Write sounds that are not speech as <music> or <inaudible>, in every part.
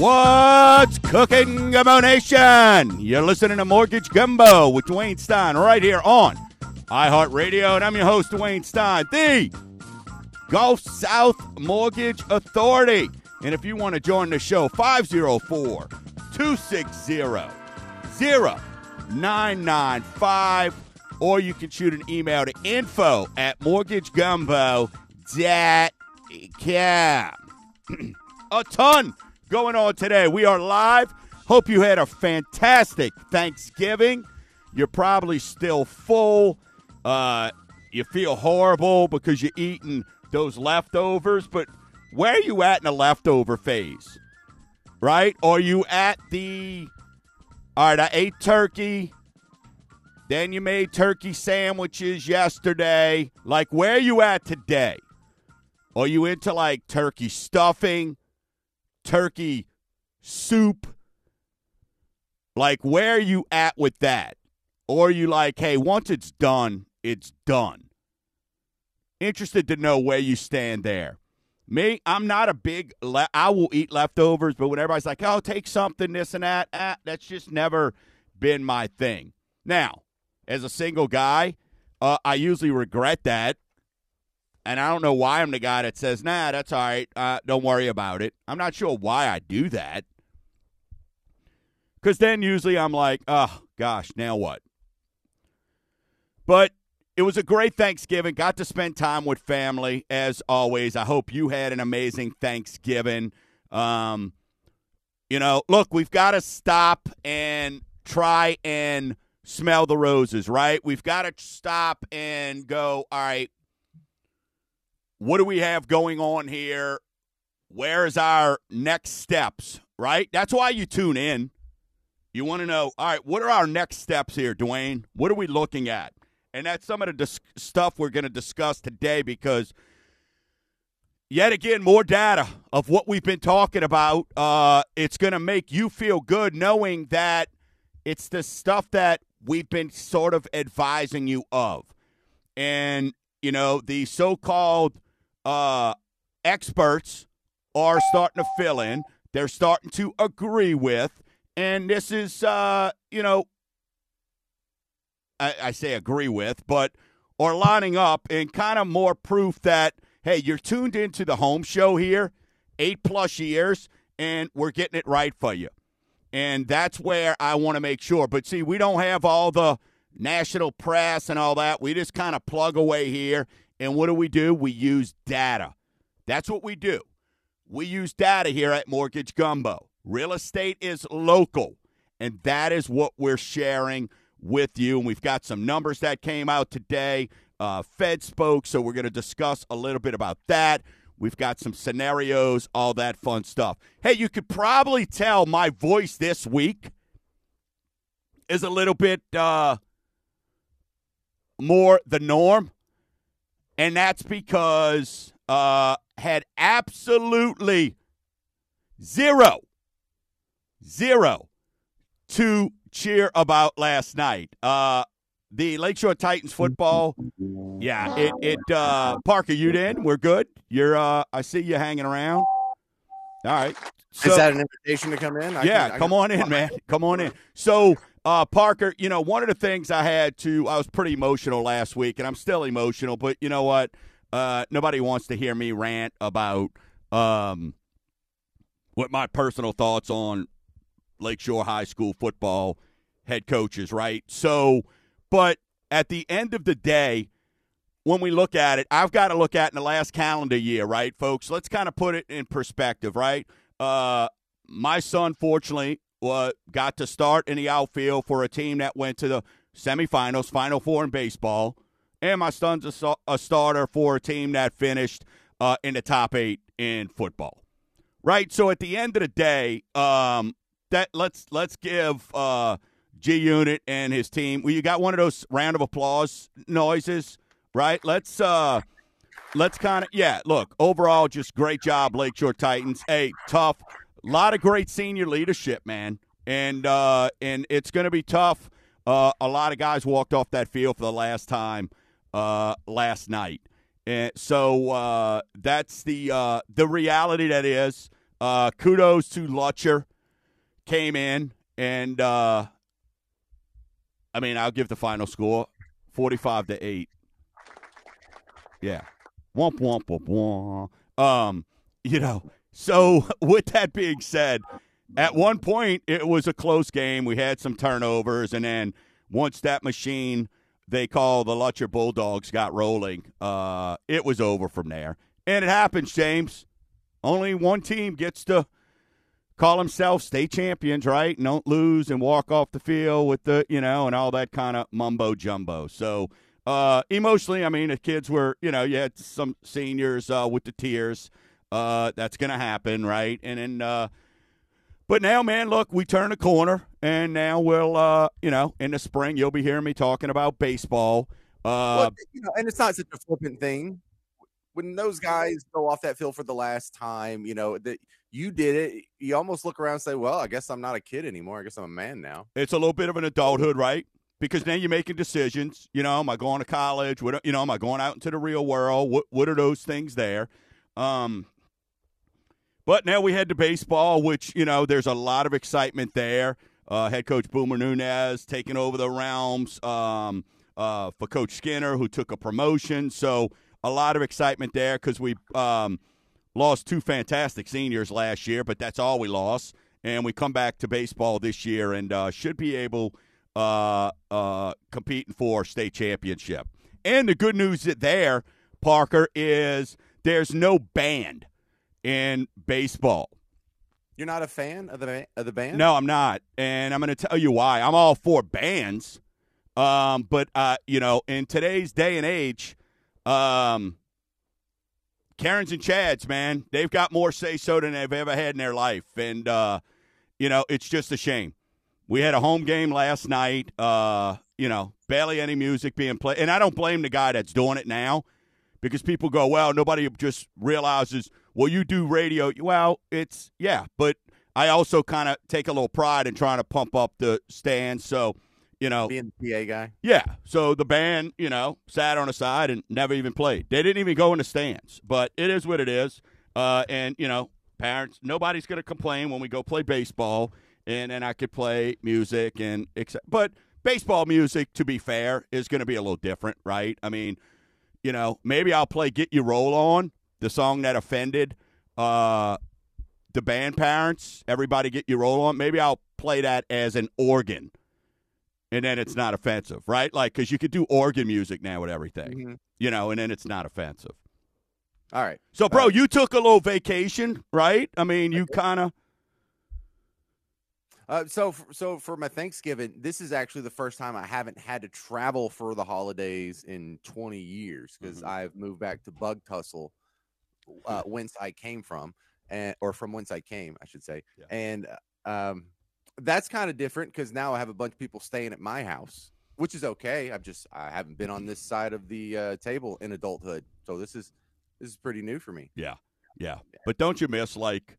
What's cooking, Gumbo Nation? You're listening to Mortgage Gumbo with Dwayne Stein right here on iHeartRadio, and I'm your host, Dwayne Stein, the Gulf South Mortgage Authority. And if you want to join the show, 504 260 0995, or you can shoot an email to info at mortgagegumbo.com. <clears throat> a ton going on today. We are live. Hope you had a fantastic Thanksgiving. You're probably still full. Uh, you feel horrible because you're eating those leftovers, but where are you at in the leftover phase? Right? Are you at the all right, I ate turkey. Then you made turkey sandwiches yesterday. Like, where are you at today? Are you into like turkey stuffing? turkey soup. Like, where are you at with that? Or are you like, hey, once it's done, it's done? Interested to know where you stand there. Me, I'm not a big. Le- I will eat leftovers, but when everybody's like, "Oh, take something, this and that," ah, that's just never been my thing. Now, as a single guy, uh, I usually regret that and I don't know why I'm the guy that says, nah, that's all right. Uh, don't worry about it. I'm not sure why I do that. Because then usually I'm like, oh, gosh, now what? But it was a great Thanksgiving. Got to spend time with family, as always. I hope you had an amazing Thanksgiving. Um, you know, look, we've got to stop and try and smell the roses, right? We've got to stop and go, all right, what do we have going on here? Where is our next steps, right? That's why you tune in. You want to know, all right, what are our next steps here, Dwayne? What are we looking at? And that's some of the dis- stuff we're going to discuss today because, yet again, more data of what we've been talking about. Uh, it's going to make you feel good knowing that it's the stuff that we've been sort of advising you of. And, you know, the so called uh, experts are starting to fill in. They're starting to agree with. And this is, uh, you know, I, I say agree with, but are lining up and kind of more proof that, hey, you're tuned into the home show here, eight plus years, and we're getting it right for you. And that's where I want to make sure. But see, we don't have all the national press and all that. We just kind of plug away here and what do we do? We use data. That's what we do. We use data here at Mortgage Gumbo. Real estate is local, and that is what we're sharing with you. And we've got some numbers that came out today. Uh, Fed spoke, so we're going to discuss a little bit about that. We've got some scenarios, all that fun stuff. Hey, you could probably tell my voice this week is a little bit uh, more the norm and that's because uh, had absolutely zero, zero to cheer about last night. Uh, the Lakeshore Titans football, yeah, it it uh, Parker, you in? We're good. You're uh, I see you hanging around. All right. So, Is that an invitation to come in? I yeah, can, come can, on in, man. Come on in. So uh, Parker, you know, one of the things I had to, I was pretty emotional last week, and I'm still emotional, but you know what? Uh, nobody wants to hear me rant about um, what my personal thoughts on Lakeshore High School football head coaches, right? So, but at the end of the day, when we look at it, I've got to look at in the last calendar year, right, folks? Let's kind of put it in perspective, right? Uh, my son, fortunately, uh, got to start in the outfield for a team that went to the semifinals, Final Four in baseball. And my son's a, a starter for a team that finished uh, in the top eight in football. Right. So at the end of the day, um, that let's let's give uh, G Unit and his team. Well, you got one of those round of applause noises, right? Let's uh, let's kind of yeah. Look, overall, just great job, Lakeshore Titans. Hey, tough a lot of great senior leadership, man, and uh, and it's going to be tough Uh, a lot of guys walked off that field for the last time uh, last night. And so uh, that's the uh, the reality that is. Uh, kudos to Lutcher, came in and uh, I mean I'll give the final score forty five to eight. Yeah, womp womp womp womp. Um, you know. So <laughs> with that being said, at one point it was a close game. We had some turnovers, and then once that machine they call the Lutcher Bulldogs got rolling, uh, it was over from there. And it happens, James. Only one team gets to call themselves state champions, right? And don't lose and walk off the field with the, you know, and all that kind of mumbo jumbo. So uh, emotionally, I mean, the kids were, you know, you had some seniors uh, with the tears. Uh, that's going to happen, right? And then, uh, but now, man, look, we turn a corner, and now we'll, uh, you know, in the spring, you'll be hearing me talking about baseball. Uh, well, you know, and it's not such a flippant thing. When those guys go off that field for the last time, you know that you did it. You almost look around and say, "Well, I guess I'm not a kid anymore. I guess I'm a man now." It's a little bit of an adulthood, right? Because now you're making decisions. You know, am I going to college? What, you know, am I going out into the real world? What What are those things there? Um, but now we head to baseball, which, you know, there's a lot of excitement there. Uh, head coach Boomer Nunez taking over the realms um, uh, for Coach Skinner, who took a promotion. So a lot of excitement there because we um, lost two fantastic seniors last year, but that's all we lost. And we come back to baseball this year and uh, should be able uh, uh, competing for state championship. And the good news there, Parker, is there's no band in baseball. You're not a fan of the of the band? No, I'm not, and I'm going to tell you why. I'm all for bands, um, but uh, you know, in today's day and age, um, Karens and Chads, man, they've got more say so than they've ever had in their life, and uh, you know, it's just a shame. We had a home game last night. Uh, you know, barely any music being played, and I don't blame the guy that's doing it now because people go, well, nobody just realizes well, you do radio. Well, it's, yeah, but I also kind of take a little pride in trying to pump up the stands. So, you know, being the PA guy. Yeah. So the band, you know, sat on the side and never even played. They didn't even go in the stands, but it is what it is. Uh, and, you know, parents, nobody's going to complain when we go play baseball and then I could play music and, but baseball music, to be fair, is going to be a little different, right? I mean, you know, maybe I'll play Get You Roll On the song that offended uh, the band parents, everybody get your roll on. Maybe I'll play that as an organ, and then it's not offensive, right? Like because you could do organ music now with everything, mm-hmm. you know, and then it's not offensive. All right. So, bro, right. you took a little vacation, right? I mean, you kind of. Uh, so, so for my Thanksgiving, this is actually the first time I haven't had to travel for the holidays in 20 years because mm-hmm. I've moved back to Bug Tussle uh, <laughs> whence I came from, and or from whence I came, I should say. Yeah. And um, that's kind of different because now I have a bunch of people staying at my house, which is okay. I've just I haven't been on this side of the uh, table in adulthood, so this is this is pretty new for me. Yeah, yeah. But don't you miss like?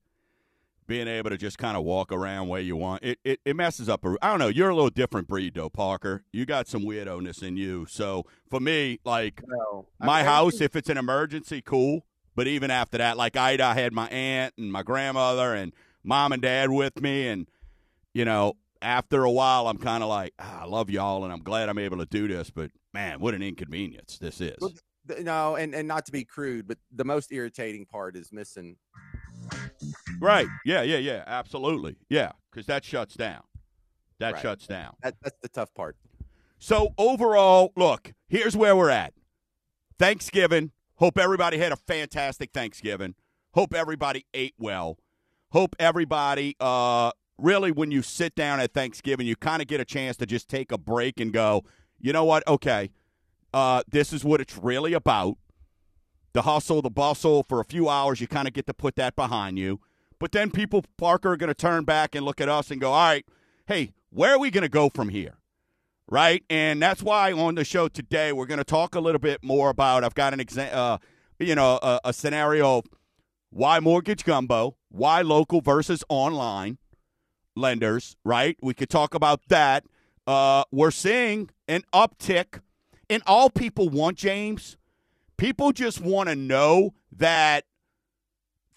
being able to just kind of walk around where you want. It, it, it messes up. I don't know. You're a little different breed, though, Parker. You got some weirdo-ness in you. So for me, like no, my I house, if it's an emergency, cool. But even after that, like Ida, I had my aunt and my grandmother and mom and dad with me. And, you know, after a while, I'm kind of like, ah, I love y'all and I'm glad I'm able to do this. But man, what an inconvenience this is. Well, no, and, and not to be crude, but the most irritating part is missing. Right. Yeah, yeah, yeah. Absolutely. Yeah. Because that shuts down. That right. shuts down. That, that's the tough part. So, overall, look, here's where we're at Thanksgiving Hope everybody had a fantastic Thanksgiving. Hope everybody ate well. Hope everybody, uh, really, when you sit down at Thanksgiving, you kind of get a chance to just take a break and go, you know what? Okay, uh, this is what it's really about. The hustle, the bustle, for a few hours, you kind of get to put that behind you. But then people, Parker, are going to turn back and look at us and go, all right, hey, where are we going to go from here? right? And that's why on the show today we're going to talk a little bit more about. I've got an example, uh, you know, a, a scenario why mortgage gumbo, why local versus online lenders, right? We could talk about that. uh, we're seeing an uptick and all people want, James. People just want to know that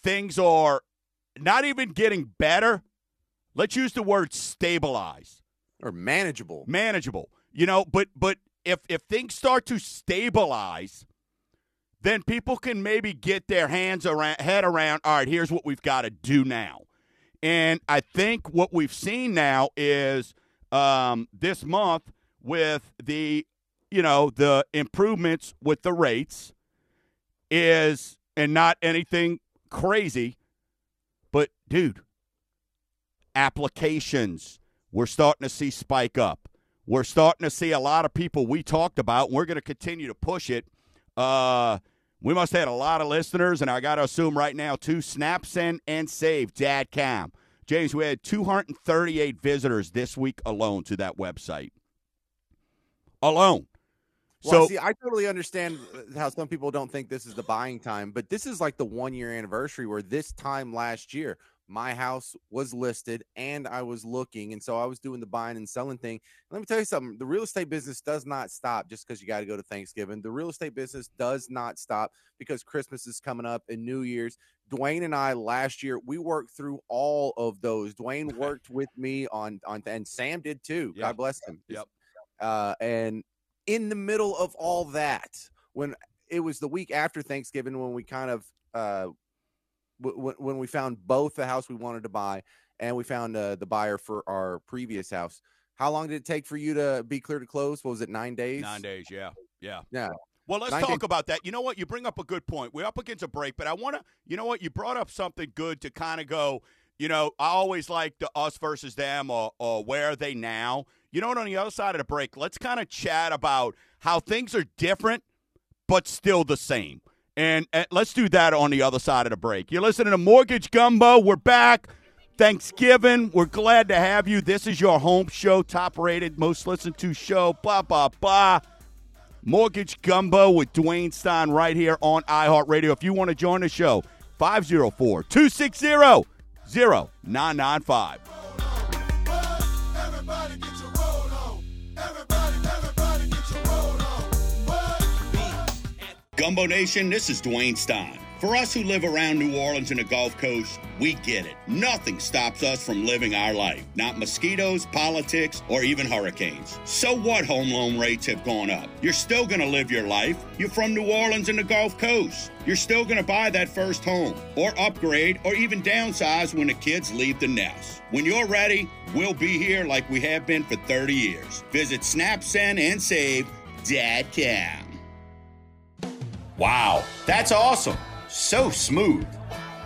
things are not even getting better. Let's use the word stabilize or manageable. Manageable. You know, but but if if things start to stabilize, then people can maybe get their hands around head around, all right, here's what we've got to do now. And I think what we've seen now is um, this month with the you know the improvements with the rates is and not anything crazy but dude applications. We're starting to see spike up. We're starting to see a lot of people we talked about and we're going to continue to push it uh, we must have had a lot of listeners and i got to assume right now too snap send and save dad cam. James we had 238 visitors this week alone to that website. Alone. Well, so see, I totally understand how some people don't think this is the buying time, but this is like the one year anniversary where this time last year my house was listed and I was looking, and so I was doing the buying and selling thing. Let me tell you something: the real estate business does not stop just because you got to go to Thanksgiving. The real estate business does not stop because Christmas is coming up and New Year's. Dwayne and I last year we worked through all of those. Dwayne <laughs> worked with me on on, and Sam did too. Yep. God bless him. Yep. Uh, and in the middle of all that, when it was the week after Thanksgiving, when we kind of uh, w- when we found both the house we wanted to buy and we found uh, the buyer for our previous house. How long did it take for you to be clear to close? What was it, nine days? Nine days, yeah, yeah, yeah. Well, let's talk about that. You know what? You bring up a good point. We're up against a break, but I want to. You know what? You brought up something good to kind of go. You know, I always like the us versus them, or or where are they now? You know what? On the other side of the break, let's kind of chat about how things are different, but still the same. And, and let's do that on the other side of the break. You're listening to Mortgage Gumbo. We're back. Thanksgiving. We're glad to have you. This is your home show, top rated, most listened to show. Blah, blah, blah. Mortgage Gumbo with Dwayne Stein right here on iHeartRadio. If you want to join the show, 504 260 0995. Gumbo Nation, this is Dwayne Stein. For us who live around New Orleans and the Gulf Coast, we get it. Nothing stops us from living our life. Not mosquitoes, politics, or even hurricanes. So what home loan rates have gone up? You're still going to live your life. You're from New Orleans and the Gulf Coast. You're still going to buy that first home, or upgrade, or even downsize when the kids leave the nest. When you're ready, we'll be here like we have been for 30 years. Visit Snap, Wow, that's awesome. So smooth.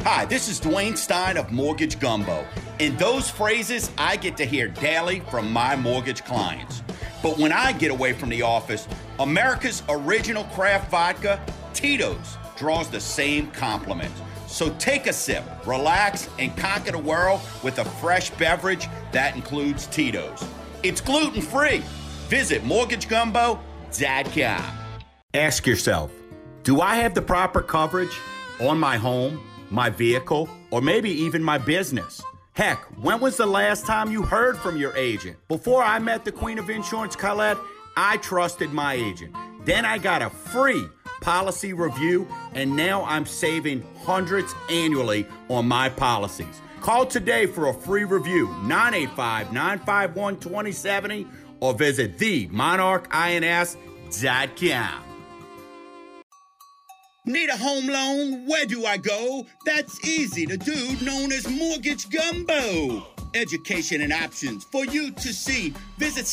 Hi, this is Dwayne Stein of Mortgage Gumbo. And those phrases I get to hear daily from my mortgage clients. But when I get away from the office, America's original craft vodka, Tito's, draws the same compliment. So take a sip, relax, and conquer the world with a fresh beverage that includes Tito's. It's gluten free. Visit mortgagegumbo.com. Ask yourself, do I have the proper coverage on my home, my vehicle, or maybe even my business? Heck, when was the last time you heard from your agent? Before I met the Queen of Insurance, Colette, I trusted my agent. Then I got a free policy review, and now I'm saving hundreds annually on my policies. Call today for a free review, 985 951 2070, or visit themonarchins.com. Need a home loan? Where do I go? That's easy. The dude known as Mortgage Gumbo. Education and options for you to see. Visit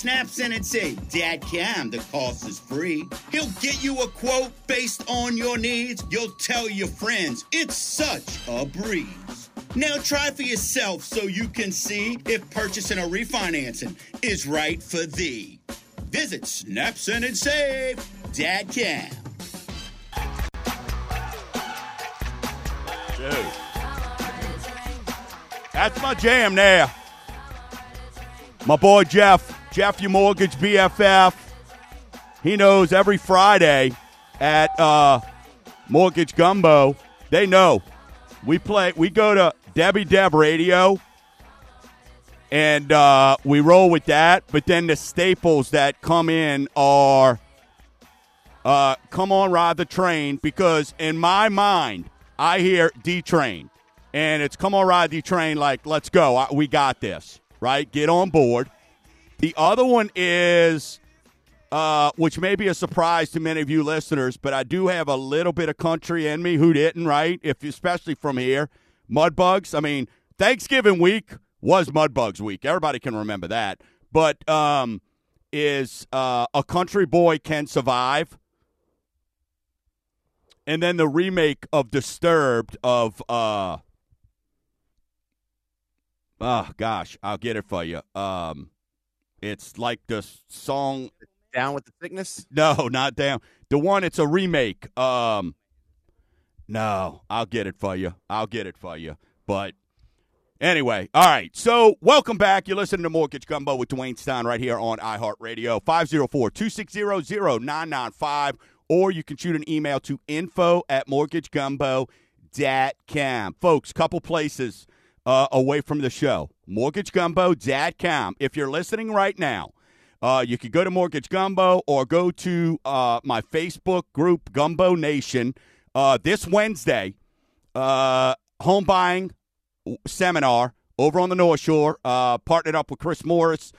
Cam, the cost is free. He'll get you a quote based on your needs. You'll tell your friends. It's such a breeze. Now try for yourself so you can see if purchasing or refinancing is right for thee. Visit SnapSend That's my jam there. My boy Jeff, Jeff, your mortgage BFF. He knows every Friday at uh, Mortgage Gumbo. They know we play. We go to Debbie Deb Radio, and uh, we roll with that. But then the staples that come in are uh, "Come on, ride the train," because in my mind, I hear D Train, and it's "Come on, ride D Train, Like, let's go, I, we got this, right? Get on board. The other one is. Uh, which may be a surprise to many of you listeners, but I do have a little bit of country in me. Who didn't, right? If especially from here, Mudbugs. I mean, Thanksgiving week was Mudbugs week. Everybody can remember that. But um, is uh, a country boy can survive, and then the remake of Disturbed of uh, oh gosh, I'll get it for you. Um, it's like the song Down with the sickness. no, not down. The one it's a remake. Um No, I'll get it for you. I'll get it for you. But anyway, all right. So welcome back. You're listening to Mortgage Gumbo with Dwayne Stein right here on iHeartRadio. 504-260-0995. Or you can shoot an email to info at mortgagegumbo.com. Folks, couple places uh, away from the show. Mortgagegumbo.com. If you're listening right now, uh, you could go to Mortgage Gumbo or go to uh, my Facebook group, Gumbo Nation. Uh, this Wednesday, uh, home buying seminar over on the North Shore, uh, partnered up with Chris Morris,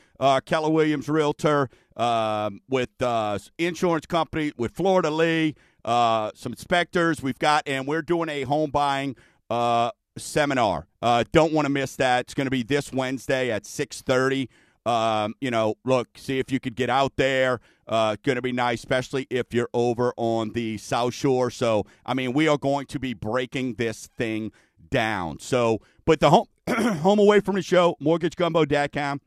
Keller Williams Realtor, um, with uh, insurance company, with Fleur de Lis, uh, some inspectors we've got, and we're doing a home buying uh, seminar. Uh, don't want to miss that. It's going to be this Wednesday at six thirty. Um, you know, look, see if you could get out there. Uh, going to be nice, especially if you're over on the South Shore. So, I mean, we are going to be breaking this thing down. So, but the home <clears throat> home away from the show, mortgagegumbo.com.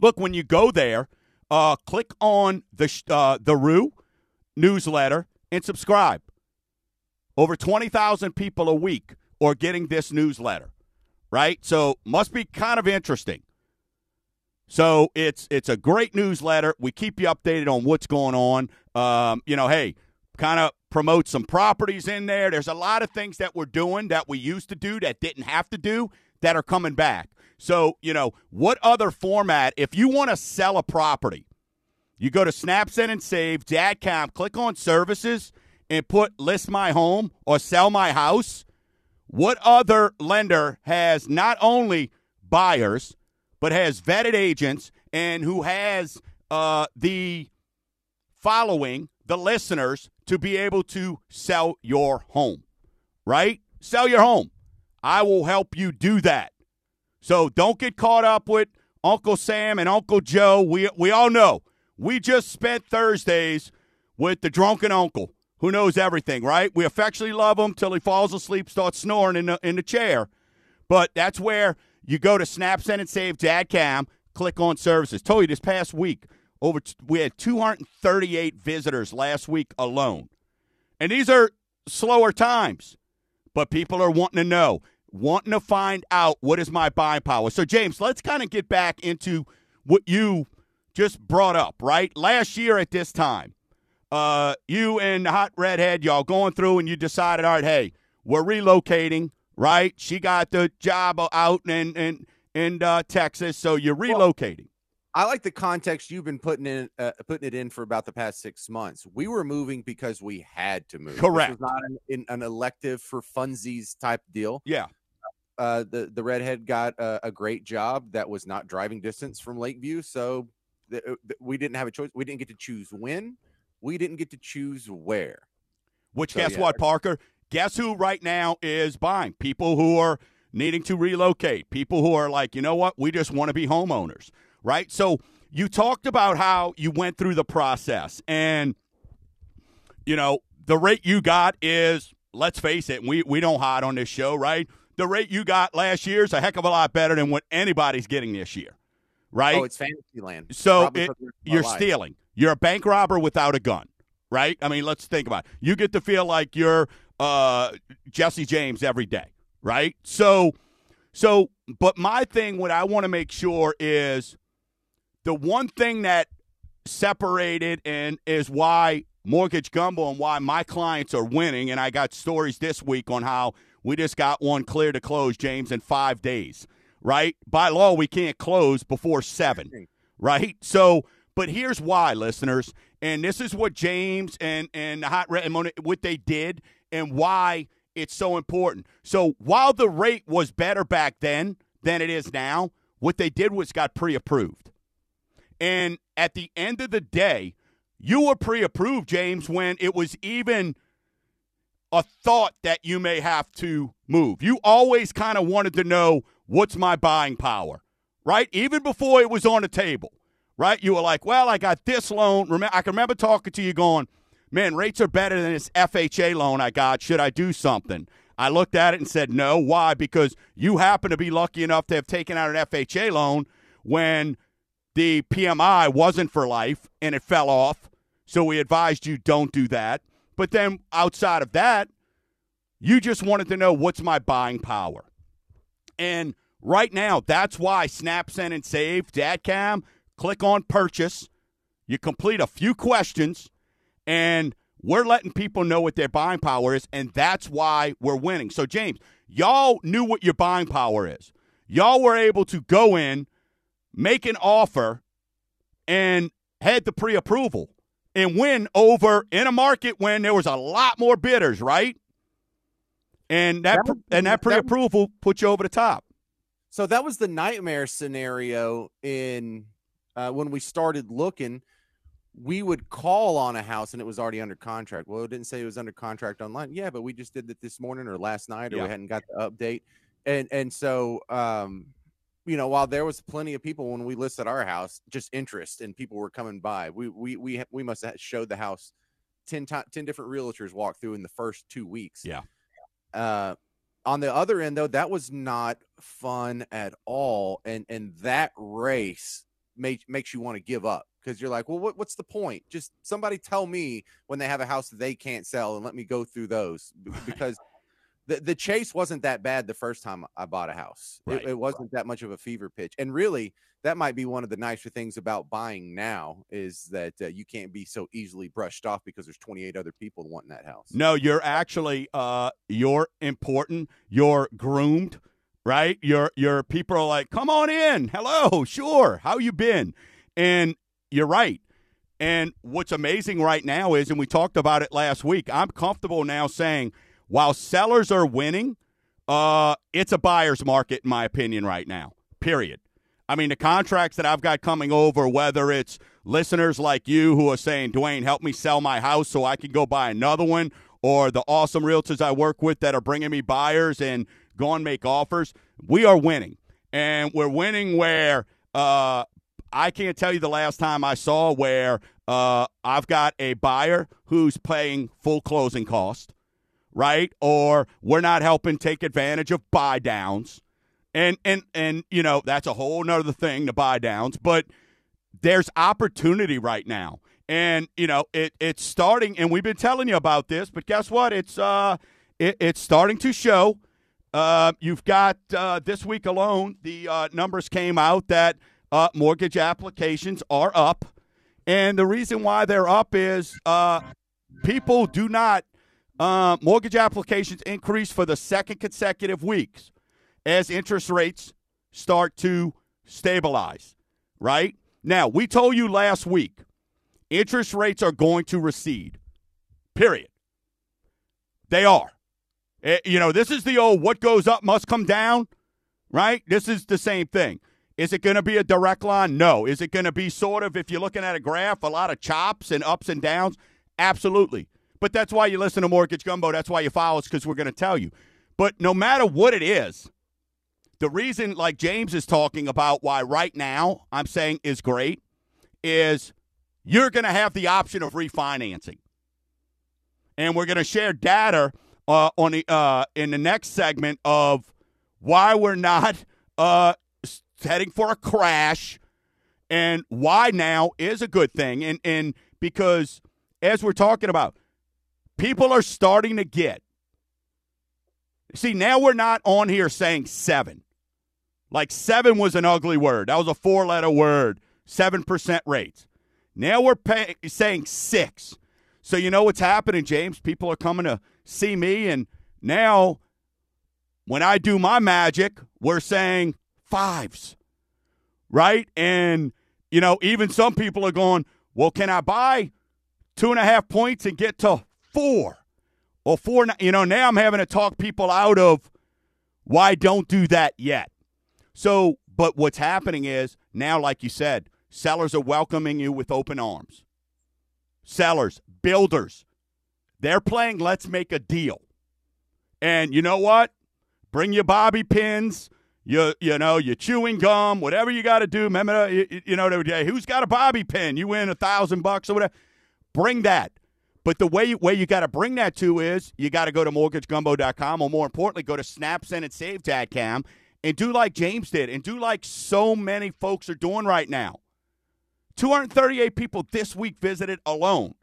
Look, when you go there, uh, click on the uh, the Rue newsletter and subscribe. Over twenty thousand people a week are getting this newsletter, right? So must be kind of interesting. So it's it's a great newsletter. We keep you updated on what's going on. Um, you know, hey, kind of promote some properties in there. There's a lot of things that we're doing that we used to do that didn't have to do that are coming back. So, you know, what other format if you want to sell a property, you go to Snapset and Save, Dadcom, click on services and put list my home or sell my house. What other lender has not only buyers, but has vetted agents and who has uh, the following, the listeners, to be able to sell your home, right? Sell your home. I will help you do that. So don't get caught up with Uncle Sam and Uncle Joe. We, we all know. We just spent Thursdays with the drunken uncle who knows everything, right? We affectionately love him till he falls asleep, starts snoring in the, in the chair. But that's where you go to Snap, Send, and Save Dadcam, click on services. Told you this past week, over t- we had 238 visitors last week alone. And these are slower times, but people are wanting to know, wanting to find out what is my buying power. So, James, let's kind of get back into what you just brought up, right? Last year at this time, uh, you and Hot Redhead, y'all going through and you decided, all right, hey, we're relocating, right? She got the job out in in in uh, Texas, so you're relocating. I like the context you've been putting in, uh, putting it in for about the past six months. We were moving because we had to move. This Correct. was not an, an elective for funsies type deal. yeah, Uh, the the redhead got a, a great job that was not driving distance from Lakeview, so th- uh, th- we didn't have a choice. We didn't get to choose when. We didn't get to choose where. Which So, guess yeah. what, Parker? Guess who right now is buying? People who are needing to relocate. People who are like, you know what? We just want to be homeowners, right? So you talked about how you went through the process, and you know the rate you got is. Let's face it, we we don't hide on this show, right? The rate you got last year is a heck of a lot better than what anybody's getting this year, right? Oh, it's fantasy land. So it- for the rest of my you're life. stealing. You're a bank robber without a gun, right? I mean, let's think about it. You get to feel like you're uh, Jesse James every day, right? So, so, but my thing, what I want to make sure is the one thing that separated and is why Mortgage Gumbo and why my clients are winning. And I got stories this week on how we just got one clear to close, James, in five days, right? By law, we can't close before seven, right? So, but here's why, listeners, and this is what James and and the Hot Red what they did, and why it's so important. So, while the rate was better back then than it is now, what they did was got pre-approved, and at the end of the day, you were pre-approved, James, when it was even a thought that you may have to move. You always kind of wanted to know what's my buying power, right? Even before it was on the table, right? You were like, well, I got this loan. I can remember talking to you going, man, rates are better than this FHA loan I got. Should I do something? I looked at it and said, no. Why? Because you happen to be lucky enough to have taken out an FHA loan when the PMI wasn't for life and it fell off. So we advised you don't do that. But then outside of that, you just wanted to know what's my buying power. And right now, that's why Snap, Send, and Save, DatCam, click on purchase. You complete a few questions, and we're letting people know what their buying power is, and that's why we're winning. So, James, y'all knew what your buying power is. Y'all were able to go in, make an offer, and had the pre approval and win over in a market when there was a lot more bidders, right? And that, that and that pre-approval that, put you over the top. So that was the nightmare scenario in uh, when we started looking. We would call on a house and it was already under contract. Well, it didn't say it was under contract online. Yeah, but we just did it this morning or last night, or yeah. we hadn't got the update. And and so um, you know, while there was plenty of people when we listed our house, just interest and people were coming by. We we we we must have showed the house 10 10 different realtors walked through in the first 2 weeks. Yeah. Uh on the other end though, that was not fun at all and and that race make, makes you want to give up because you're like, well, what, what's the point? Just somebody tell me when they have a house that they can't sell and let me go through those because the, the chase wasn't that bad the first time I bought a house. Right. It, it, wasn't that much of a fever pitch. And really, that might be one of the nicer things about buying now is that uh, you can't be so easily brushed off because there's 28 other people wanting that house. No, you're actually uh, you're important. You're groomed, right? Your your people are like, "Come on in. Hello, sure. How you been?" And you're right. And what's amazing right now is, and we talked about it last week. I'm comfortable now saying while sellers are winning, uh, it's a buyer's market, in my opinion, right now, period. I mean, the contracts that I've got coming over, whether it's listeners like you who are saying, Dwayne, help me sell my house so I can go buy another one, or the awesome realtors I work with that are bringing me buyers and go and make offers, we are winning. And we're winning where uh, I can't tell you the last time I saw where uh, I've got a buyer who's paying full closing cost right? Or we're not helping take advantage of buy downs. And and and you know, that's a whole nother thing, the buy downs, but there's opportunity right now. And, you know, it it's starting and we've been telling you about this, but guess what? It's uh it, it's starting to show. Uh, you've got uh, this week alone, the uh, numbers came out that uh, mortgage applications are up. And the reason why they're up is uh, people do not uh, mortgage applications increase for the second consecutive weeks as interest rates start to stabilize, right? Now, we told you last week interest rates are going to recede, period. They are. It, eh, you know, this is the old what goes up must come down, right? This is the same thing. Is it going to be a direct line? No. Is it going to be sort of, if you're looking at a graph, a lot of chops and ups and downs? Absolutely. But that's why you listen to Mortgage Gumbo. That's why you follow us because we're going to tell you. But no matter what it is, the reason, like James is talking about, why right now I'm saying is great is you're going to have the option of refinancing. And we're going to share data uh, on the uh, in the next segment of why we're not uh, heading for a crash and why now is a good thing. And, and because as we're talking about, people are starting to get. See, now we're not on here saying seven. Like seven was an ugly word. That was a four letter word, 7% rates. Now we're pay- saying six. So you know what's happening, James? People are coming to see me, and now when I do my magic, we're saying fives, right? And, you know, even some people are going, well, can I buy two and a half points and get to four? Or four, you know, now I'm having to talk people out of why don't do that yet. So, but what's happening is now, like you said, sellers are welcoming you with open arms. Sellers, builders, they're playing let's make a deal. And you know what? Bring your bobby pins, you you know, your chewing gum, whatever you got to do. Remember, you, you know, who's got a bobby pin? You win a thousand bucks or whatever. Bring that. But the way way you got to bring that to is you got to go to mortgagegumbo.com or more importantly, go to SnapSend and Save Cam and do like James did and do like so many folks are doing right now. 238 people this week visited alone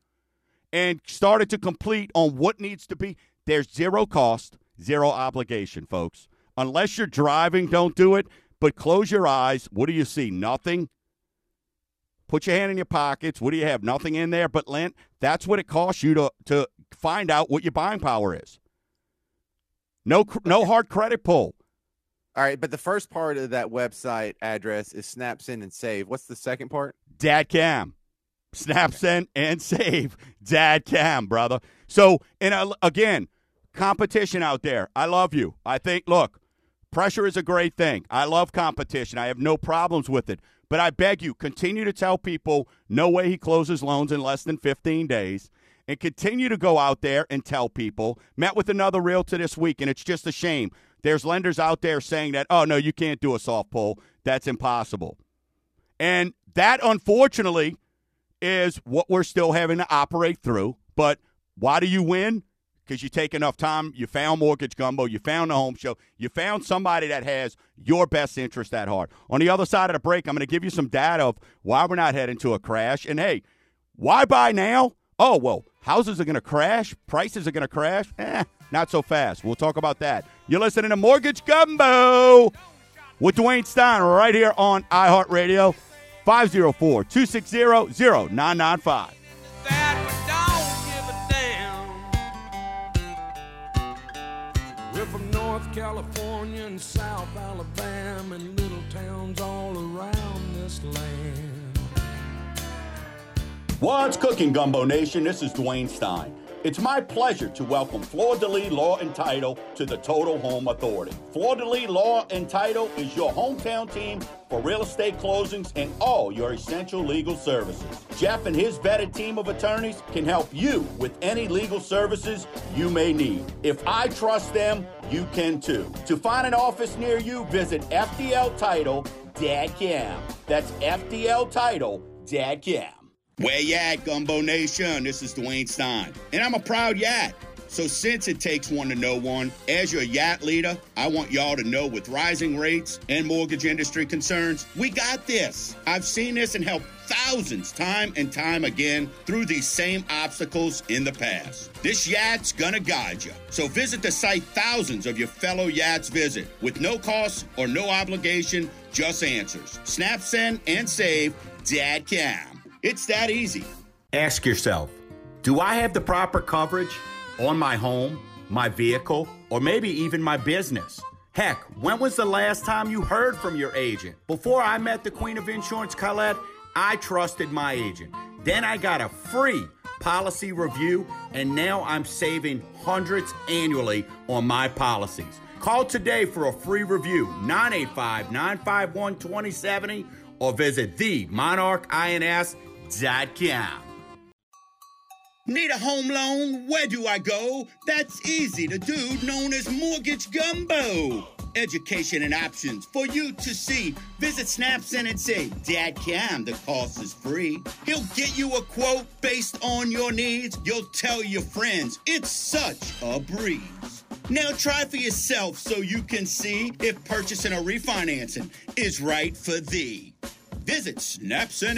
and started to complete on what needs to be. There's zero cost, zero obligation, folks. Unless you're driving, don't do it. But close your eyes. What do you see? Nothing. Put your hand in your pockets. What do you have? Nothing in there but lint. That's what it costs you to to find out what your buying power is. No, no hard credit pull. All right, but the first part of that website address is snap, send, and save. What's the second part? Dad Cam. Snap, send, and save. Dad Cam, brother. So, and again, competition out there. I love you. I think, look, pressure is a great thing. I love competition. I have no problems with it. But I beg you, continue to tell people no way he closes loans in less than 15 days. And continue to go out there and tell people. Met with another realtor this week, and it's just a shame. There's lenders out there saying that, oh, no, you can't do a soft pull. That's impossible. And that, unfortunately, is what we're still having to operate through. But why do you win? Because you take enough time. You found Mortgage Gumbo. You found the home show. You found somebody that has your best interest at heart. On the other side of the break, I'm going to give you some data of why we're not heading to a crash. And hey, why buy now? Oh, well, houses are going to crash. Prices are going to crash. Eh, not so fast. We'll talk about that. You're listening to Mortgage Gumbo with Dwayne Stein right here on iHeartRadio. 504 260 0995. California and South Alabama and little towns all around this land. What's cooking, Gumbo Nation? This is Dwayne Stein. It's my pleasure to welcome Fleur de Lis Law and Title to the Total Home Authority. Fleur de Lis Law and Title is your hometown team for real estate closings and all your essential legal services. Jeff and his vetted team of attorneys can help you with any legal services you may need. If I trust them, you can too. To find an office near you, visit FDL Title Cam. That's FDL Title Cam. Where you at, Gumbo Nation? This is Dwayne Stein, and I'm a proud Yat. So, since it takes one to know one, as your yacht leader, I want y'all to know with rising rates and mortgage industry concerns, we got this. I've seen this and helped thousands time and time again through these same obstacles in the past. This yacht's gonna guide you. So, visit the site thousands of your fellow yachts visit with no cost or no obligation, just answers. Snap, send, and save Dad Cam. It's that easy. Ask yourself Do I have the proper coverage on my home, my vehicle, or maybe even my business? Heck, when was the last time you heard from your agent? Before I met the Queen of Insurance, Colette, I trusted my agent. Then I got a free policy review, and now I'm saving hundreds annually on my policies. Call today for a free review, 985 951 2070, or visit the Monarch INS Mortgage.com. Need a home loan? Where do I go? That's easy. The dude known as Mortgage Gumbo. Education and options for you to see. Visit and Cam, the cost is free. He'll get you a quote based on your needs. You'll tell your friends. It's such a breeze. Now try for yourself so you can see if purchasing or refinancing is right for thee. Visit SnapSend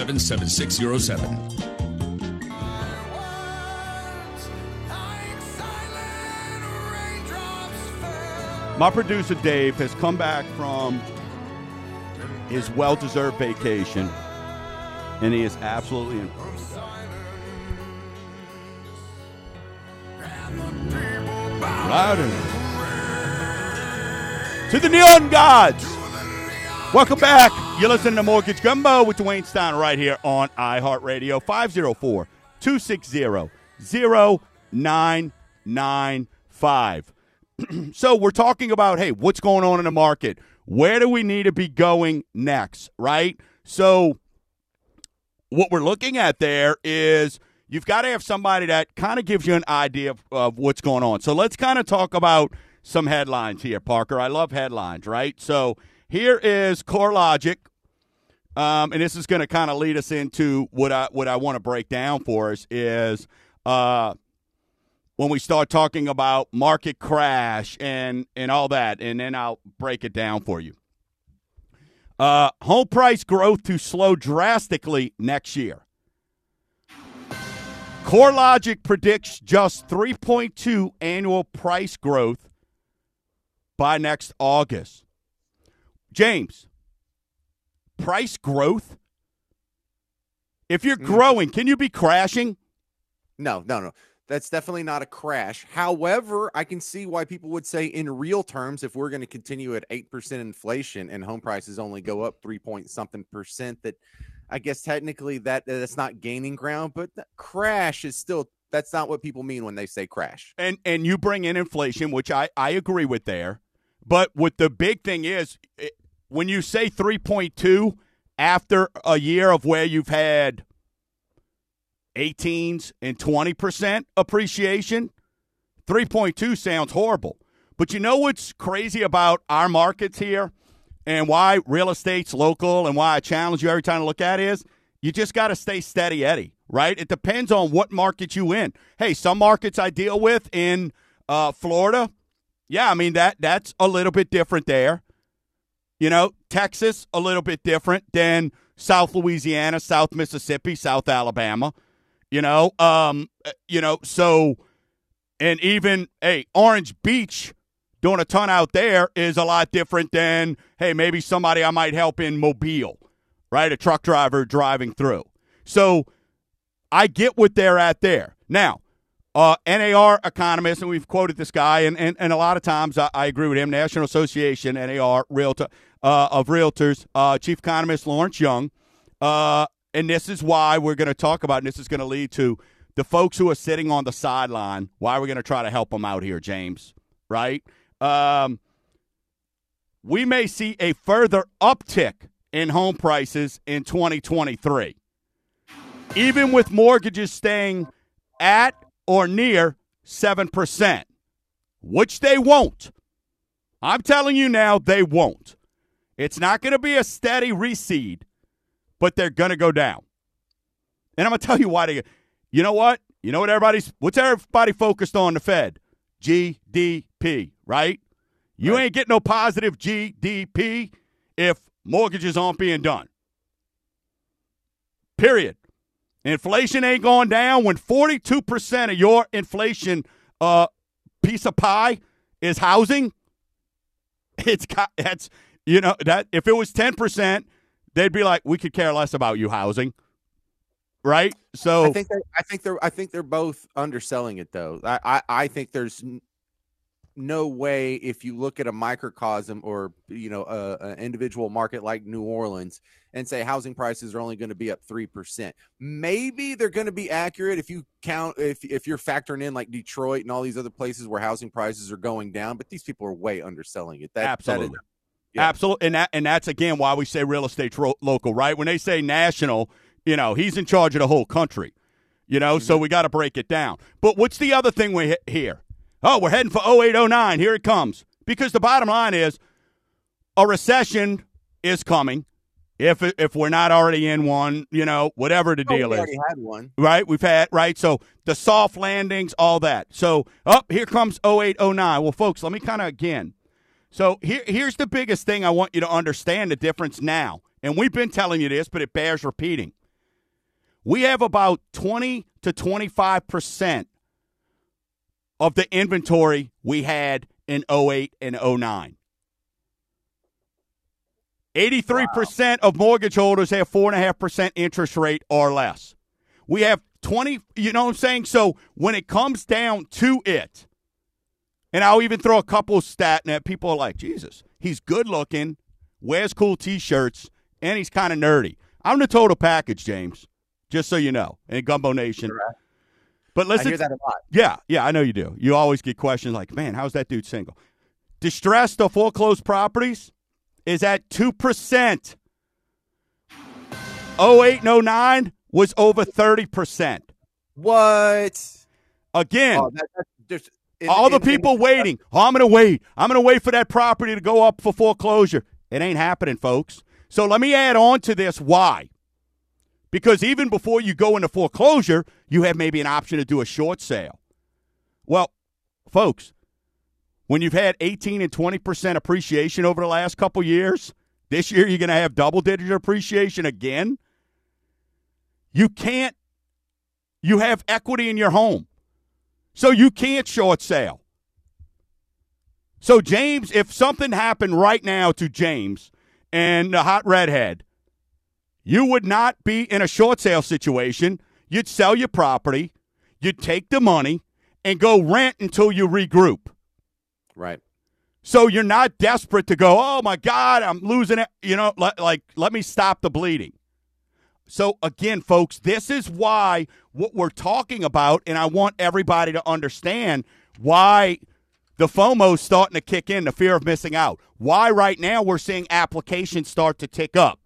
7607. My producer Dave has come back from his well deserved vacation, and he is absolutely in. Louder. To the neon gods. Welcome back. You're listening to Mortgage Gumbo with Dwayne Stein right here on iHeartRadio 504 260 0995. <clears throat> So we're talking about, hey, what's going on in the market? Where do we need to be going next, right? So what we're looking at there is you've got to have somebody that kind of gives you an idea of, of what's going on. So let's kind of talk about some headlines here, Parker. I love headlines, right? So here is CoreLogic, um, and this is going to kind of lead us into what I what I want to break down for us is uh, when we start talking about market crash and and all that, and then I'll break it down for you. Uh, home price growth to slow drastically next year. CoreLogic predicts just 3.2 annual price growth by next August. James, price growth? If you're mm. growing, can you be crashing? No, no, no. That's definitely not a crash. However, I can see why people would say, in real terms, if we're going to continue at 8% inflation and home prices only go up 3 point something percent, that I guess technically that that's not gaining ground, but the crash is still that's not what people mean when they say crash. And and you bring in inflation, which I, I agree with there. But what the big thing is, when you say 3.2 after a year of where you've had 18s and 20% appreciation, 3.2 sounds horrible. But you know what's crazy about our markets here and why real estate's local and why I challenge you every time to look at it is you just got to stay steady Eddie, right? It depends on what market you in. Hey, some markets I deal with in uh, Florida, yeah, I mean that that's a little bit different there. You know, Texas a little bit different than South Louisiana, South Mississippi, South Alabama. You know, um, you know, so and even hey, Orange Beach doing a ton out there is a lot different than hey, maybe somebody I might help in Mobile, right? A truck driver driving through. So I get what they're at there. Now, uh, NAR economist, and we've quoted this guy, and, and, and a lot of times I, I agree with him. National Association, NAR, Realtor uh, of Realtors, uh, Chief Economist Lawrence Yun, uh, and this is why we're going to talk about, and this is going to lead to the folks who are sitting on the sideline. Why are we're going to try to help them out here, James. Right? Um, we may see a further uptick in home prices in 2023, even with mortgages staying at or near 7%, which they won't. I'm telling you now, they won't. It's not going to be a steady reseed, but they're going to go down. And I'm going to tell you why they, you know what? You know what everybody's, what's everybody focused on the Fed? GDP, right? You Right. ain't getting no positive GDP if mortgages aren't being done. Period. Inflation ain't going down when 42% of your inflation uh, piece of pie is housing. It's got, that's, you know, that if it was 10%, they'd be like, we could care less about you housing. Right? So I think they're, I think they're I think they're both underselling it though. I I, I think there's no way if you look at a microcosm or you know a, an individual market like New Orleans and say housing prices are only going to be up three percent. Maybe they're going to be accurate if you count if if you're factoring in like Detroit and all these other places where housing prices are going down. But these people are way underselling it. That Absolutely. That is, Yeah. Absolutely, and that and that's again why we say real estate ro- local, right? When they say national, You know, he's in charge of the whole country. You know, so mm-hmm. we got to break it down. But what's the other thing we he- hear? Oh, we're heading for 0809. Here it comes. Because the bottom line is a recession is coming. If if we're not already in one, you know, whatever the Oh, deal we is had one. right? We've had right. So the soft landings, all that. So up here comes 0809. Well, folks, let me kind of again. So here here's the biggest thing I want you to understand the difference now. And we've been telling you this, but it bears repeating. We have about 20 to 25 percent of the inventory we had in 08 and 09. 83% of mortgage holders have 4.5% interest rate or less. We have 20, you know what I'm saying? So when it comes down to it, and I'll even throw a couple of stat net, people are like, Jesus, he's good looking, wears cool t shirts, and he's kind of nerdy. I'm the total package, James, just so you know, in Gumbo Nation. But I listen, hear that a lot. yeah, yeah, I know you do. You always get questions like, man, how's that dude single? Distressed or foreclosed properties is at 2%. 08 and 09 was over 30%. What? Again, Oh, that, in- all the in- in- people waiting. Uh, oh, I'm going to wait. I'm going to wait for that property to go up for foreclosure. It ain't happening, folks. So let me add on to this why. Because even before you go into foreclosure, you have maybe an option to do a short sale. Well, folks, when you've had 18 and 20% appreciation over the last couple years, this year you're going to have double digit appreciation again. You can't, you have equity in your home. So you can't short sale. So, James, if something happened right now to James and the hot redhead, you would not be in a short sale situation. You'd sell your property, you'd take the money, and go rent until you regroup. Right. So you're not desperate to go, oh my God, I'm losing it. You know, like, like let me stop the bleeding. So again, folks, this is why what we're talking about, and I want everybody to understand why the FOMO is starting to kick in, the fear of missing out. Why right now we're seeing applications start to tick up.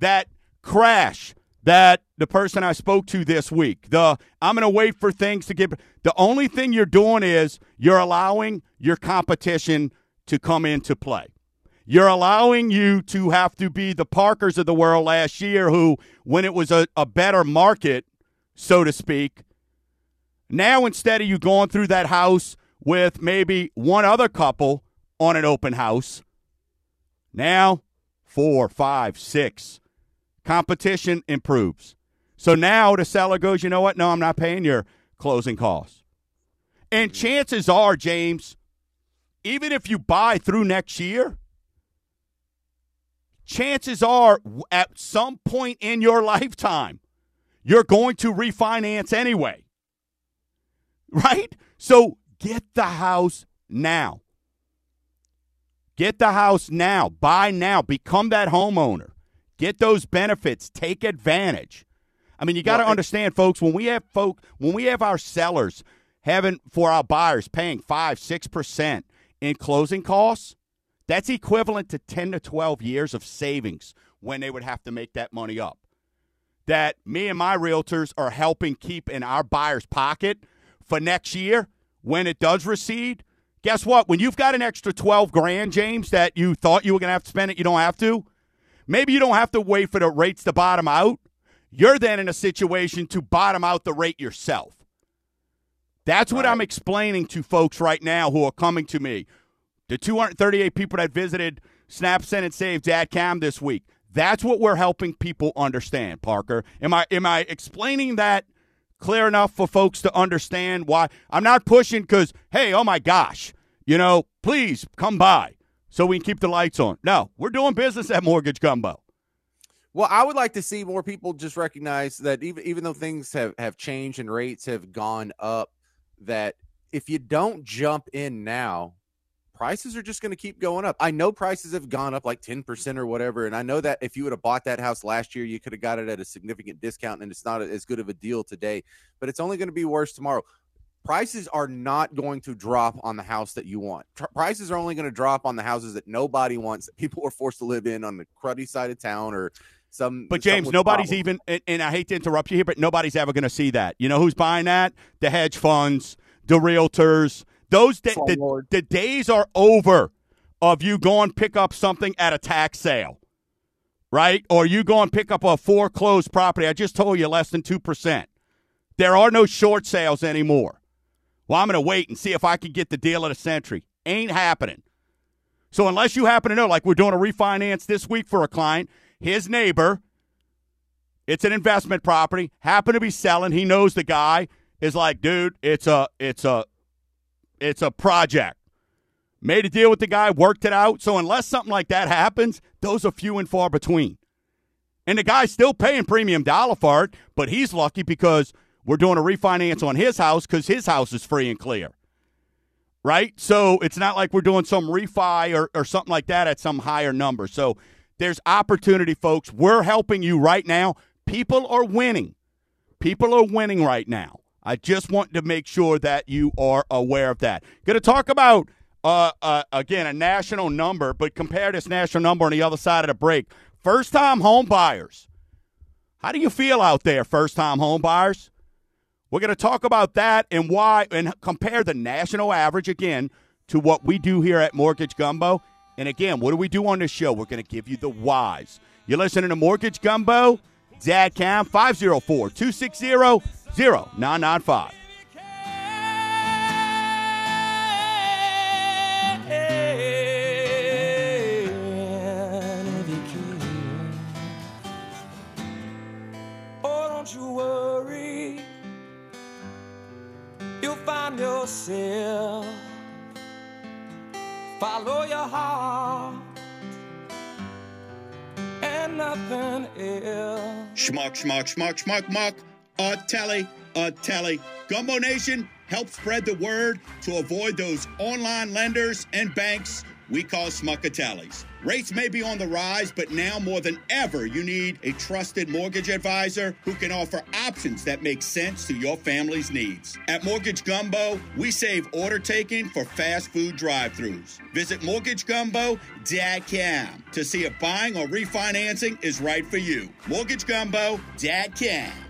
That crash that the person I spoke to this week, the I'm going to wait for things to get. The only thing you're doing is you're allowing your competition to come into play. You're allowing you to have to be the Parkers of the world last year, who, when it was a, a better market, so to speak, now instead of you going through that house with maybe one other couple on an open house, now four, five, six. Competition improves. So now the seller goes, you know what? No, I'm not paying your closing costs. And mm-hmm. chances are, James, even if you buy through next year, chances are at some point in your <laughs> lifetime, you're going to refinance anyway. Right? So get the house now. Get the house now. Buy now. Become that homeowner. Get those benefits. Take advantage. I mean, you got to Well, understand, folks. When we have folk, when we have our sellers having for our buyers paying five, six percent in closing costs, that's equivalent to ten to twelve years of savings when they would have to make that money up. That me and my realtors are helping keep in our buyer's pocket for next year when it does recede. Guess what? When you've got an extra twelve grand, James, that you thought you were going to have to spend it, you don't have to. Maybe you don't have to wait for the rates to bottom out. You're then in a situation to bottom out the rate yourself. That's what Right. I'm explaining to folks right now who are coming to me. The 238 people that visited Snap, Send, and Save.com this week. That's what we're helping people understand, Parker. Am I am I explaining that clear enough for folks to understand why I'm not pushing because, hey, oh my gosh, you know, please come by so we can keep the lights on. No, we're doing business at Mortgage Gumbo. Well, I would like to see more people just recognize that even even though things have have changed and rates have gone up, that if you don't jump in now, prices are just going to keep going up. I know prices have gone up like 10% or whatever, and I know that if you would have bought that house last year, you could have got it at a significant discount and it's not as good of a deal today, but it's only going to be worse tomorrow. Prices are not going to drop on the house that you want. Tr- prices are only going to drop on the houses that nobody wants, that people <laughs> are forced to live in on the cruddy side of town or some. But James, nobody's even, and, and I hate to interrupt you here, but nobody's ever going to see that. You know who's buying that? The hedge funds, the realtors. Those da- oh, the, the days are over of you going pick up something at a tax sale, right? Or you go and pick up a foreclosed property. I just told you less than two percent. There are no short sales anymore. Well, I'm going to wait and see if I can get the deal of the century. Ain't happening. So unless you happen to know, like we're doing a refinance this week for a client, his neighbor, it's an investment property, happen to be selling. He knows the guy is like, dude, it's a, it's a, it's a project. Made a deal with the guy, worked it out. So unless something like that happens, those are few and far between. And the guy's still paying premium dollar for it, but he's lucky because we're doing a refinance on his house because his house is free and clear. Right? So it's not like we're doing some refi or, or something like that at some higher number. So there's opportunity, folks. We're helping you right now. People are winning. People are winning right now. I just want to make sure that you are aware of that. Going to talk about uh, uh, again a national number, but compare this national number on the other side of the break. First time home buyers. How do you feel out there, first time home buyers? We're going to talk about that and why, and compare the national average again to what we do here at Mortgage Gumbo. And again, what do we do on this show? We're going to give you the whys. You're listening to Mortgage Gumbo, Dad Cam, 504 260 0995. if you can. Oh, don't you worry. You'll find yourself. Follow your heart. And nothing else. Schmuck, schmuck, schmuck, schmuck, muck. A telly, a telly. Gumbo Nation, help spread the word to avoid those online lenders and banks we call smuckatellis. Rates may be on the rise, but now more than ever, you need a trusted mortgage advisor who can offer options that make sense to your family's needs. At Mortgage Gumbo, we save order taking for fast food drive throughs. Visit mortgagegumbo.com to see if buying or refinancing is right for you. Mortgagegumbo.com.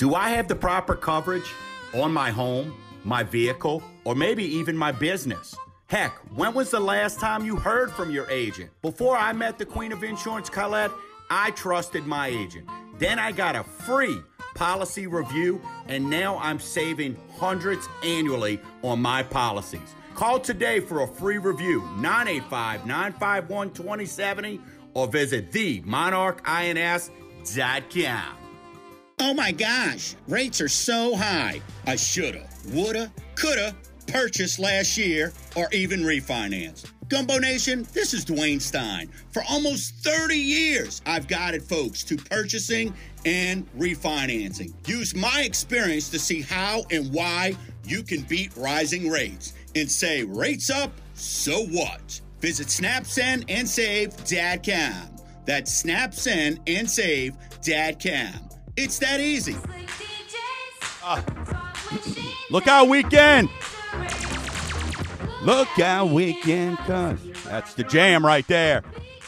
Do I have the proper coverage on my home, my vehicle, or maybe even my business? Heck, when was the last time you heard from your agent? Before I met the Queen of Insurance, Colette, I trusted my agent. Then I got a free policy review, and now I'm saving hundreds annually on my policies. Call today for a free review, 985 951 2070, or visit themonarchins.com. Oh my gosh, rates are so high. I shoulda, woulda, coulda purchased last year or even refinanced. Gumbo Nation, this is Dwayne Stein. For almost 30 years, I've guided folks to purchasing and refinancing. Use my experience to see how and why you can beat rising rates and say, rates up, so what? Visit snapsendandsave.com. That's snapsendandsave.com. It's that easy. Ah. Look out, weekend. Look out, weekend, cuz. That's the jam right there.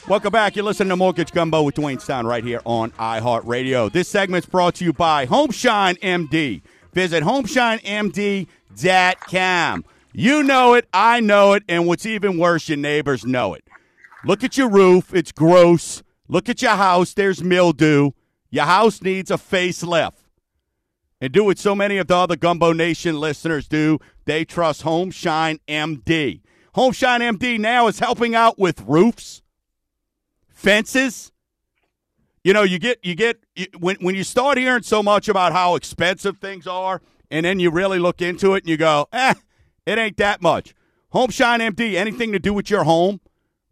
Welcome back. You're listening to Mortgage Gumbo with Dwayne Stein right here on iHeartRadio. This segment's brought to you by Homeshine MD. Visit homeshinemd.com. You know it, I know it, and what's even worse, your neighbors know it. Look at your roof, it's gross. Look at your house, there's mildew. Your house needs a facelift. And do what so many of the other Gumbo Nation listeners do. They trust Homeshine MD. Homeshine MD now is helping out with roofs, fences. You know, you get you get when when you start hearing so much about how expensive things are, and then you really look into it and you go, eh, it ain't that much. Homeshine MD, anything to do with your home,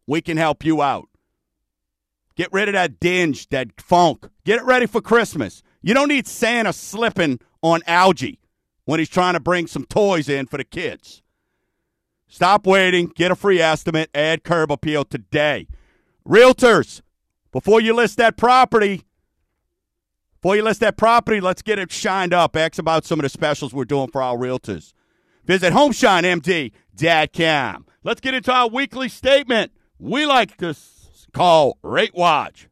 we can help you out. Get rid of that dinge, that funk. Get it ready for Christmas. You don't need Santa slipping on algae when he's trying to bring some toys in for the kids. Stop waiting. Get a free estimate. Add curb appeal today. Realtors, before you list that property, before you list that property, let's get it shined up. Ask about some of the specials we're doing for our realtors. Visit HomeshineMD.com. Let's get into our weekly statement. We like to call Rate Watch.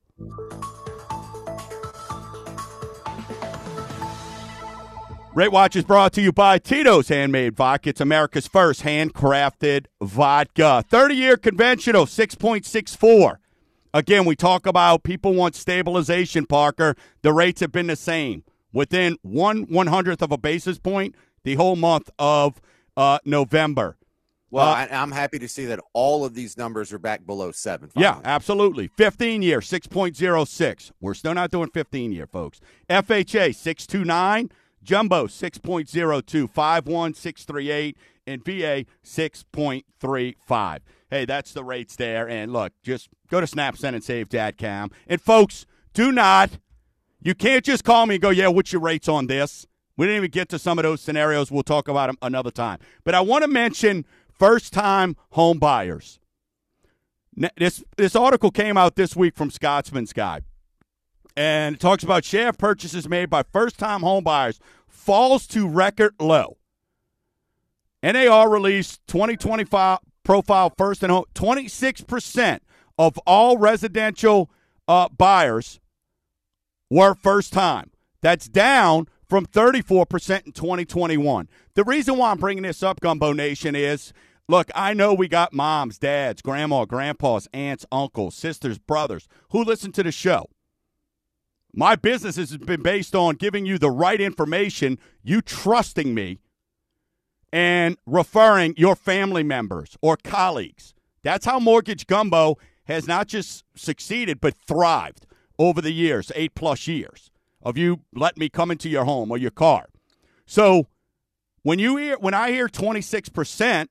Rate Watch is brought to you by Tito's Handmade Vodka. It's America's first handcrafted vodka. 30 year conventional, 6.64. Again, we talk about people want stabilization, Parker. The rates have been the same within one one hundredth of a basis point the whole month of uh, November. Well, Uh, I, I'm happy to see that all of these numbers are back below seven. Yeah, absolutely. 15 year, 6.06. We're still not doing 15 year, folks. FHA, 629. Jumbo, 6.02. 51638. And VA, 6.35. Hey, that's the rates there. And look, just go to snapsendandsave.com. And Save Dad Cam. And folks, do not, you can't just call me and go, yeah, what's your rates on this? We didn't even get to some of those scenarios. We'll talk about them another time. But I want to mention first time home buyers. This this article came out this week from Scotsman's Guide, and it talks about share of purchases made by first time home buyers falls to record low. NAR released 2025 profile first and home. 26 percent of all residential uh, buyers were first time. That's down from 34% in 2021. The reason why I'm bringing this up, Gumbo Nation, is look, I know we got moms, dads, grandma, grandpas, aunts, uncles, sisters, brothers who listen to the show. My business has been based on giving you the right information, you trusting me, and referring your family members or colleagues. That's how Mortgage Gumbo has not just succeeded, but thrived over the years, eight plus years of you letting me come into your home or your car. So when you hear when I hear 26%,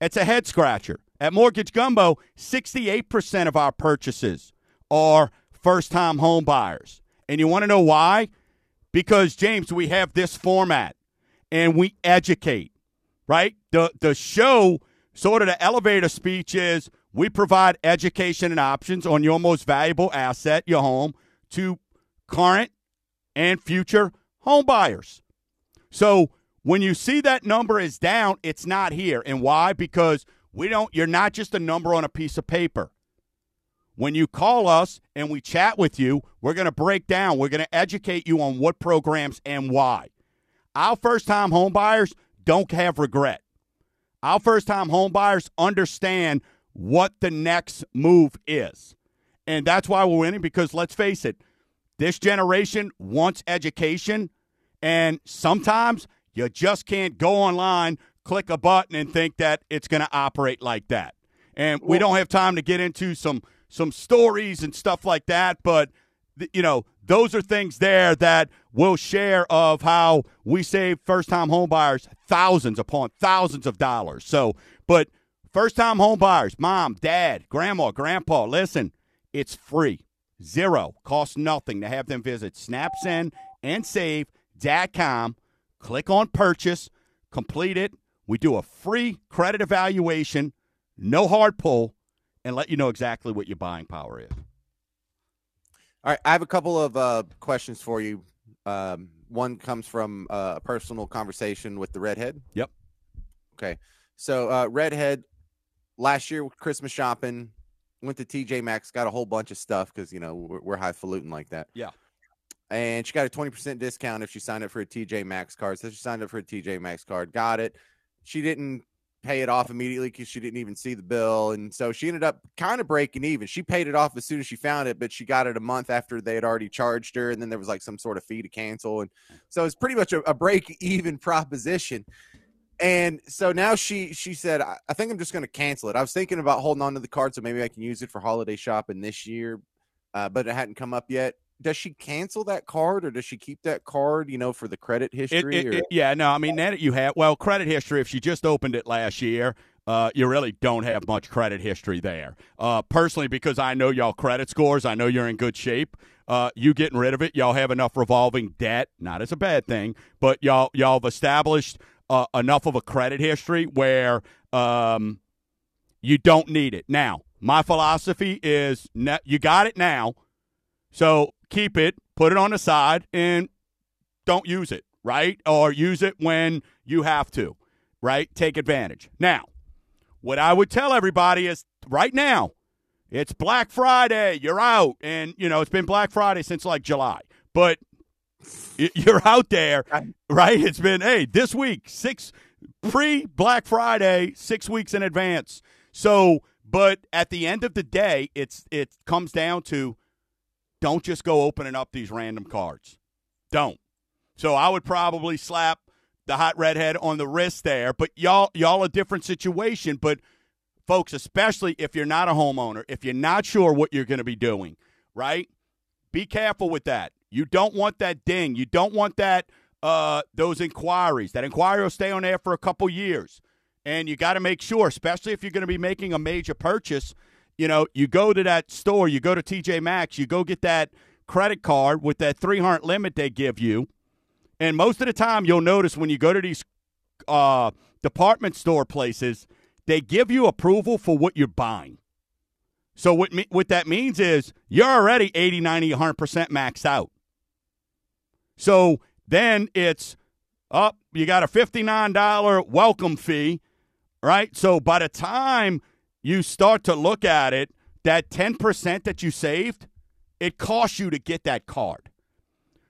it's a head scratcher. At Mortgage Gumbo, 68% of our purchases are first time home buyers. And you want to know why? Because James, we have this format and we educate, right? The the show sort of the elevator speech is we provide education and options on your most valuable asset, your home, to current and future home buyers. So when you see that number is down, it's not here. And why? Because we don't you're not just a number on a piece of paper. When you call us and we chat with you, we're going to break down, we're going to educate you on what programs and why. Our first time home buyers don't have regret. Our first time home buyers understand what the next move is. And that's why we're winning because let's face it, this generation wants education. And sometimes you just can't go online, click a button, and think that it's going to operate like that. And we don't have time to get into some some stories and stuff like that, but th- you know those are things there that we'll share of how we save first time homebuyers thousands upon thousands of dollars. So, but first time homebuyers, mom, dad, grandma, grandpa, listen, it's free. Zero. Costs nothing to have them visit snapsendandsave.com. Click on purchase, complete it. We do a free credit evaluation, no hard pull, and let you know exactly what your buying power is. All right, I have a couple of uh, questions for you. Um, one comes from uh, a personal conversation with the redhead. Yep. Okay, so uh, redhead last year Christmas shopping went to TJ Maxx, got a whole bunch of stuff because you know we're, we're highfalutin like that. Yeah. And she got a twenty percent discount if she signed up for a TJ Maxx card. So she signed up for a TJ Maxx card, got it. She didn't pay it off immediately because she didn't even see the bill, and so she ended up kind of breaking even. She paid it off as soon as she found it, but she got it a month after they had already charged her, and then there was like some sort of fee to cancel, and so it's pretty much a, a break even proposition. And so now she she said, I, I think I'm just going to cancel it. I was thinking about holding on to the card so maybe I can use it for holiday shopping this year, uh, but it hadn't come up yet. Does she cancel that card or does she keep that card? You know, for the credit It- history. it- or- it- yeah, no, I mean, that you have, well, credit history, if she just opened it last year, uh, you really don't have much credit history there. Uh, personally, because I know y'all credit scores, I know you're in good shape. Uh, you getting rid of it, y'all have enough revolving debt. Not as a bad thing, but y'all y'all have established uh, enough of a credit history where um, you don't need it. Now, my philosophy is ne- you got it now, so keep it, put it on the side, and don't use it, right? Or use it when you have to, right? Take advantage. Now, what I would tell everybody is right now, it's Black Friday, you're out. And, you know, it's been Black Friday since like July, but you're out there, right? It's been, hey, this week, six pre Black Friday, six weeks in advance. So, but at the end of the day, it's it comes down to don't just go opening up these random cards. Don't. So I would probably slap the hot redhead on the wrist there. But y'all, y'all a different situation. But folks, especially if you're not a homeowner, if you're not sure what you're going to be doing, right? Be careful with that. You don't want that ding. You don't want that uh, those inquiries. That inquiry will stay on there for a couple years, and you got to make sure, especially if you're going to be making a major purchase. You know, you go to that store, you go to TJ Maxx, you go get that credit card with that 300 limit they give you and most of the time, you'll notice when you go to these uh, department store places, they give you approval for what you're buying. So what me- what that means is you're already 80, 90, 100% maxed out. So then it's up, oh, you got a $59 welcome fee, right? So by the time you start to look at it, that 10% that you saved, it costs you to get that card.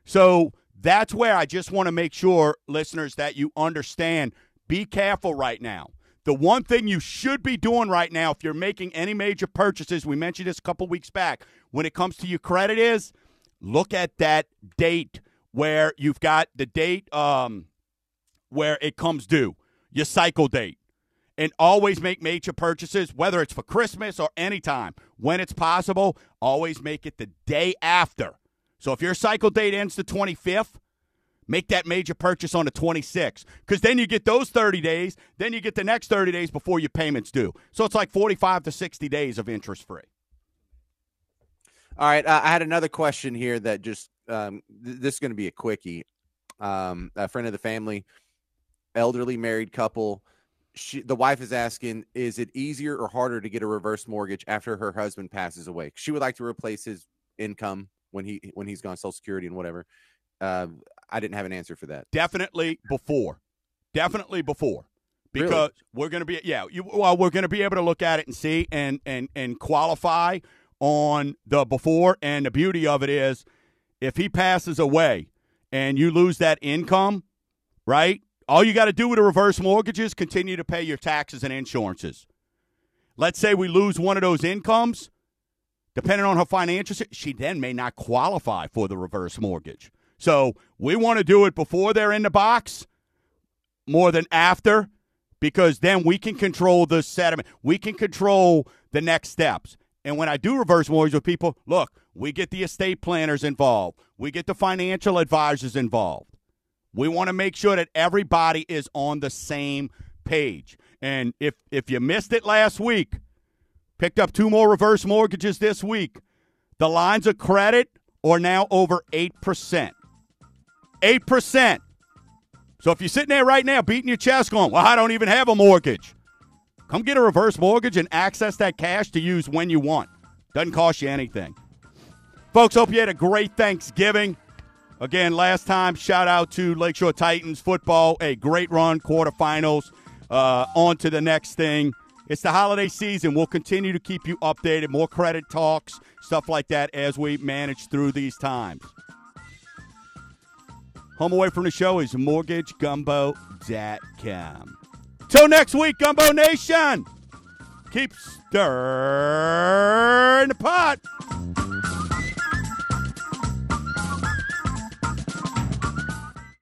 So that's where I just want to make sure, listeners, that you understand. Be careful right now. The one thing you should be doing right now, if you're making any major purchases, we mentioned this a couple weeks back, when it comes to your credit, is look at that date where you've got the date um, where it comes due, your cycle date. And always make major purchases, whether it's for Christmas or anytime. When it's possible, always make it the day after. So if your cycle date ends the 25th, make that major purchase on the 26th because then you get those 30 days then you get the next 30 days before your payments due. So it's like 45 to 60 days of interest free all right uh, i had another question here that just um, th- this is going to be a quickie. Um, a friend of the family elderly married couple she, the wife is asking is it easier or harder to get a reverse mortgage after her husband passes away she would like to replace his income when he when he's gone Social Security and whatever. Uh, I didn't have an answer for that. Definitely before, definitely before, because really? we're going to be yeah. You, well, we're going to be able to look at it and see and and and qualify on the before. And the beauty of it is, if he passes away and you lose that income, right? All you got to do with a reverse mortgage is continue to pay your taxes and insurances. Let's say we lose one of those incomes depending on her financial, she then may not qualify for the reverse mortgage. So we want to do it before they're in the box more than after because then we can control the settlement. We can control the next steps. And when I do reverse mortgage with people, look, we get the estate planners involved. We get the financial advisors involved. We want to make sure that everybody is on the same page. And if if you missed it last week, Picked up two more reverse mortgages this week. The lines of credit are now over 8%. 8%. So if you're sitting there right now beating your chest going, well, I don't even have a mortgage, come get a reverse mortgage and access that cash to use when you want. Doesn't cost you anything. Folks, hope you had a great Thanksgiving. Again, last time, shout out to Lakeshore Titans football. A great run, quarterfinals. Uh, on to the next thing. It's the holiday season. We'll continue to keep you updated, more credit talks, stuff like that as we manage through these times. Home away from the show is mortgagegumbo.com. Till next week, Gumbo Nation. Keep stirring the pot.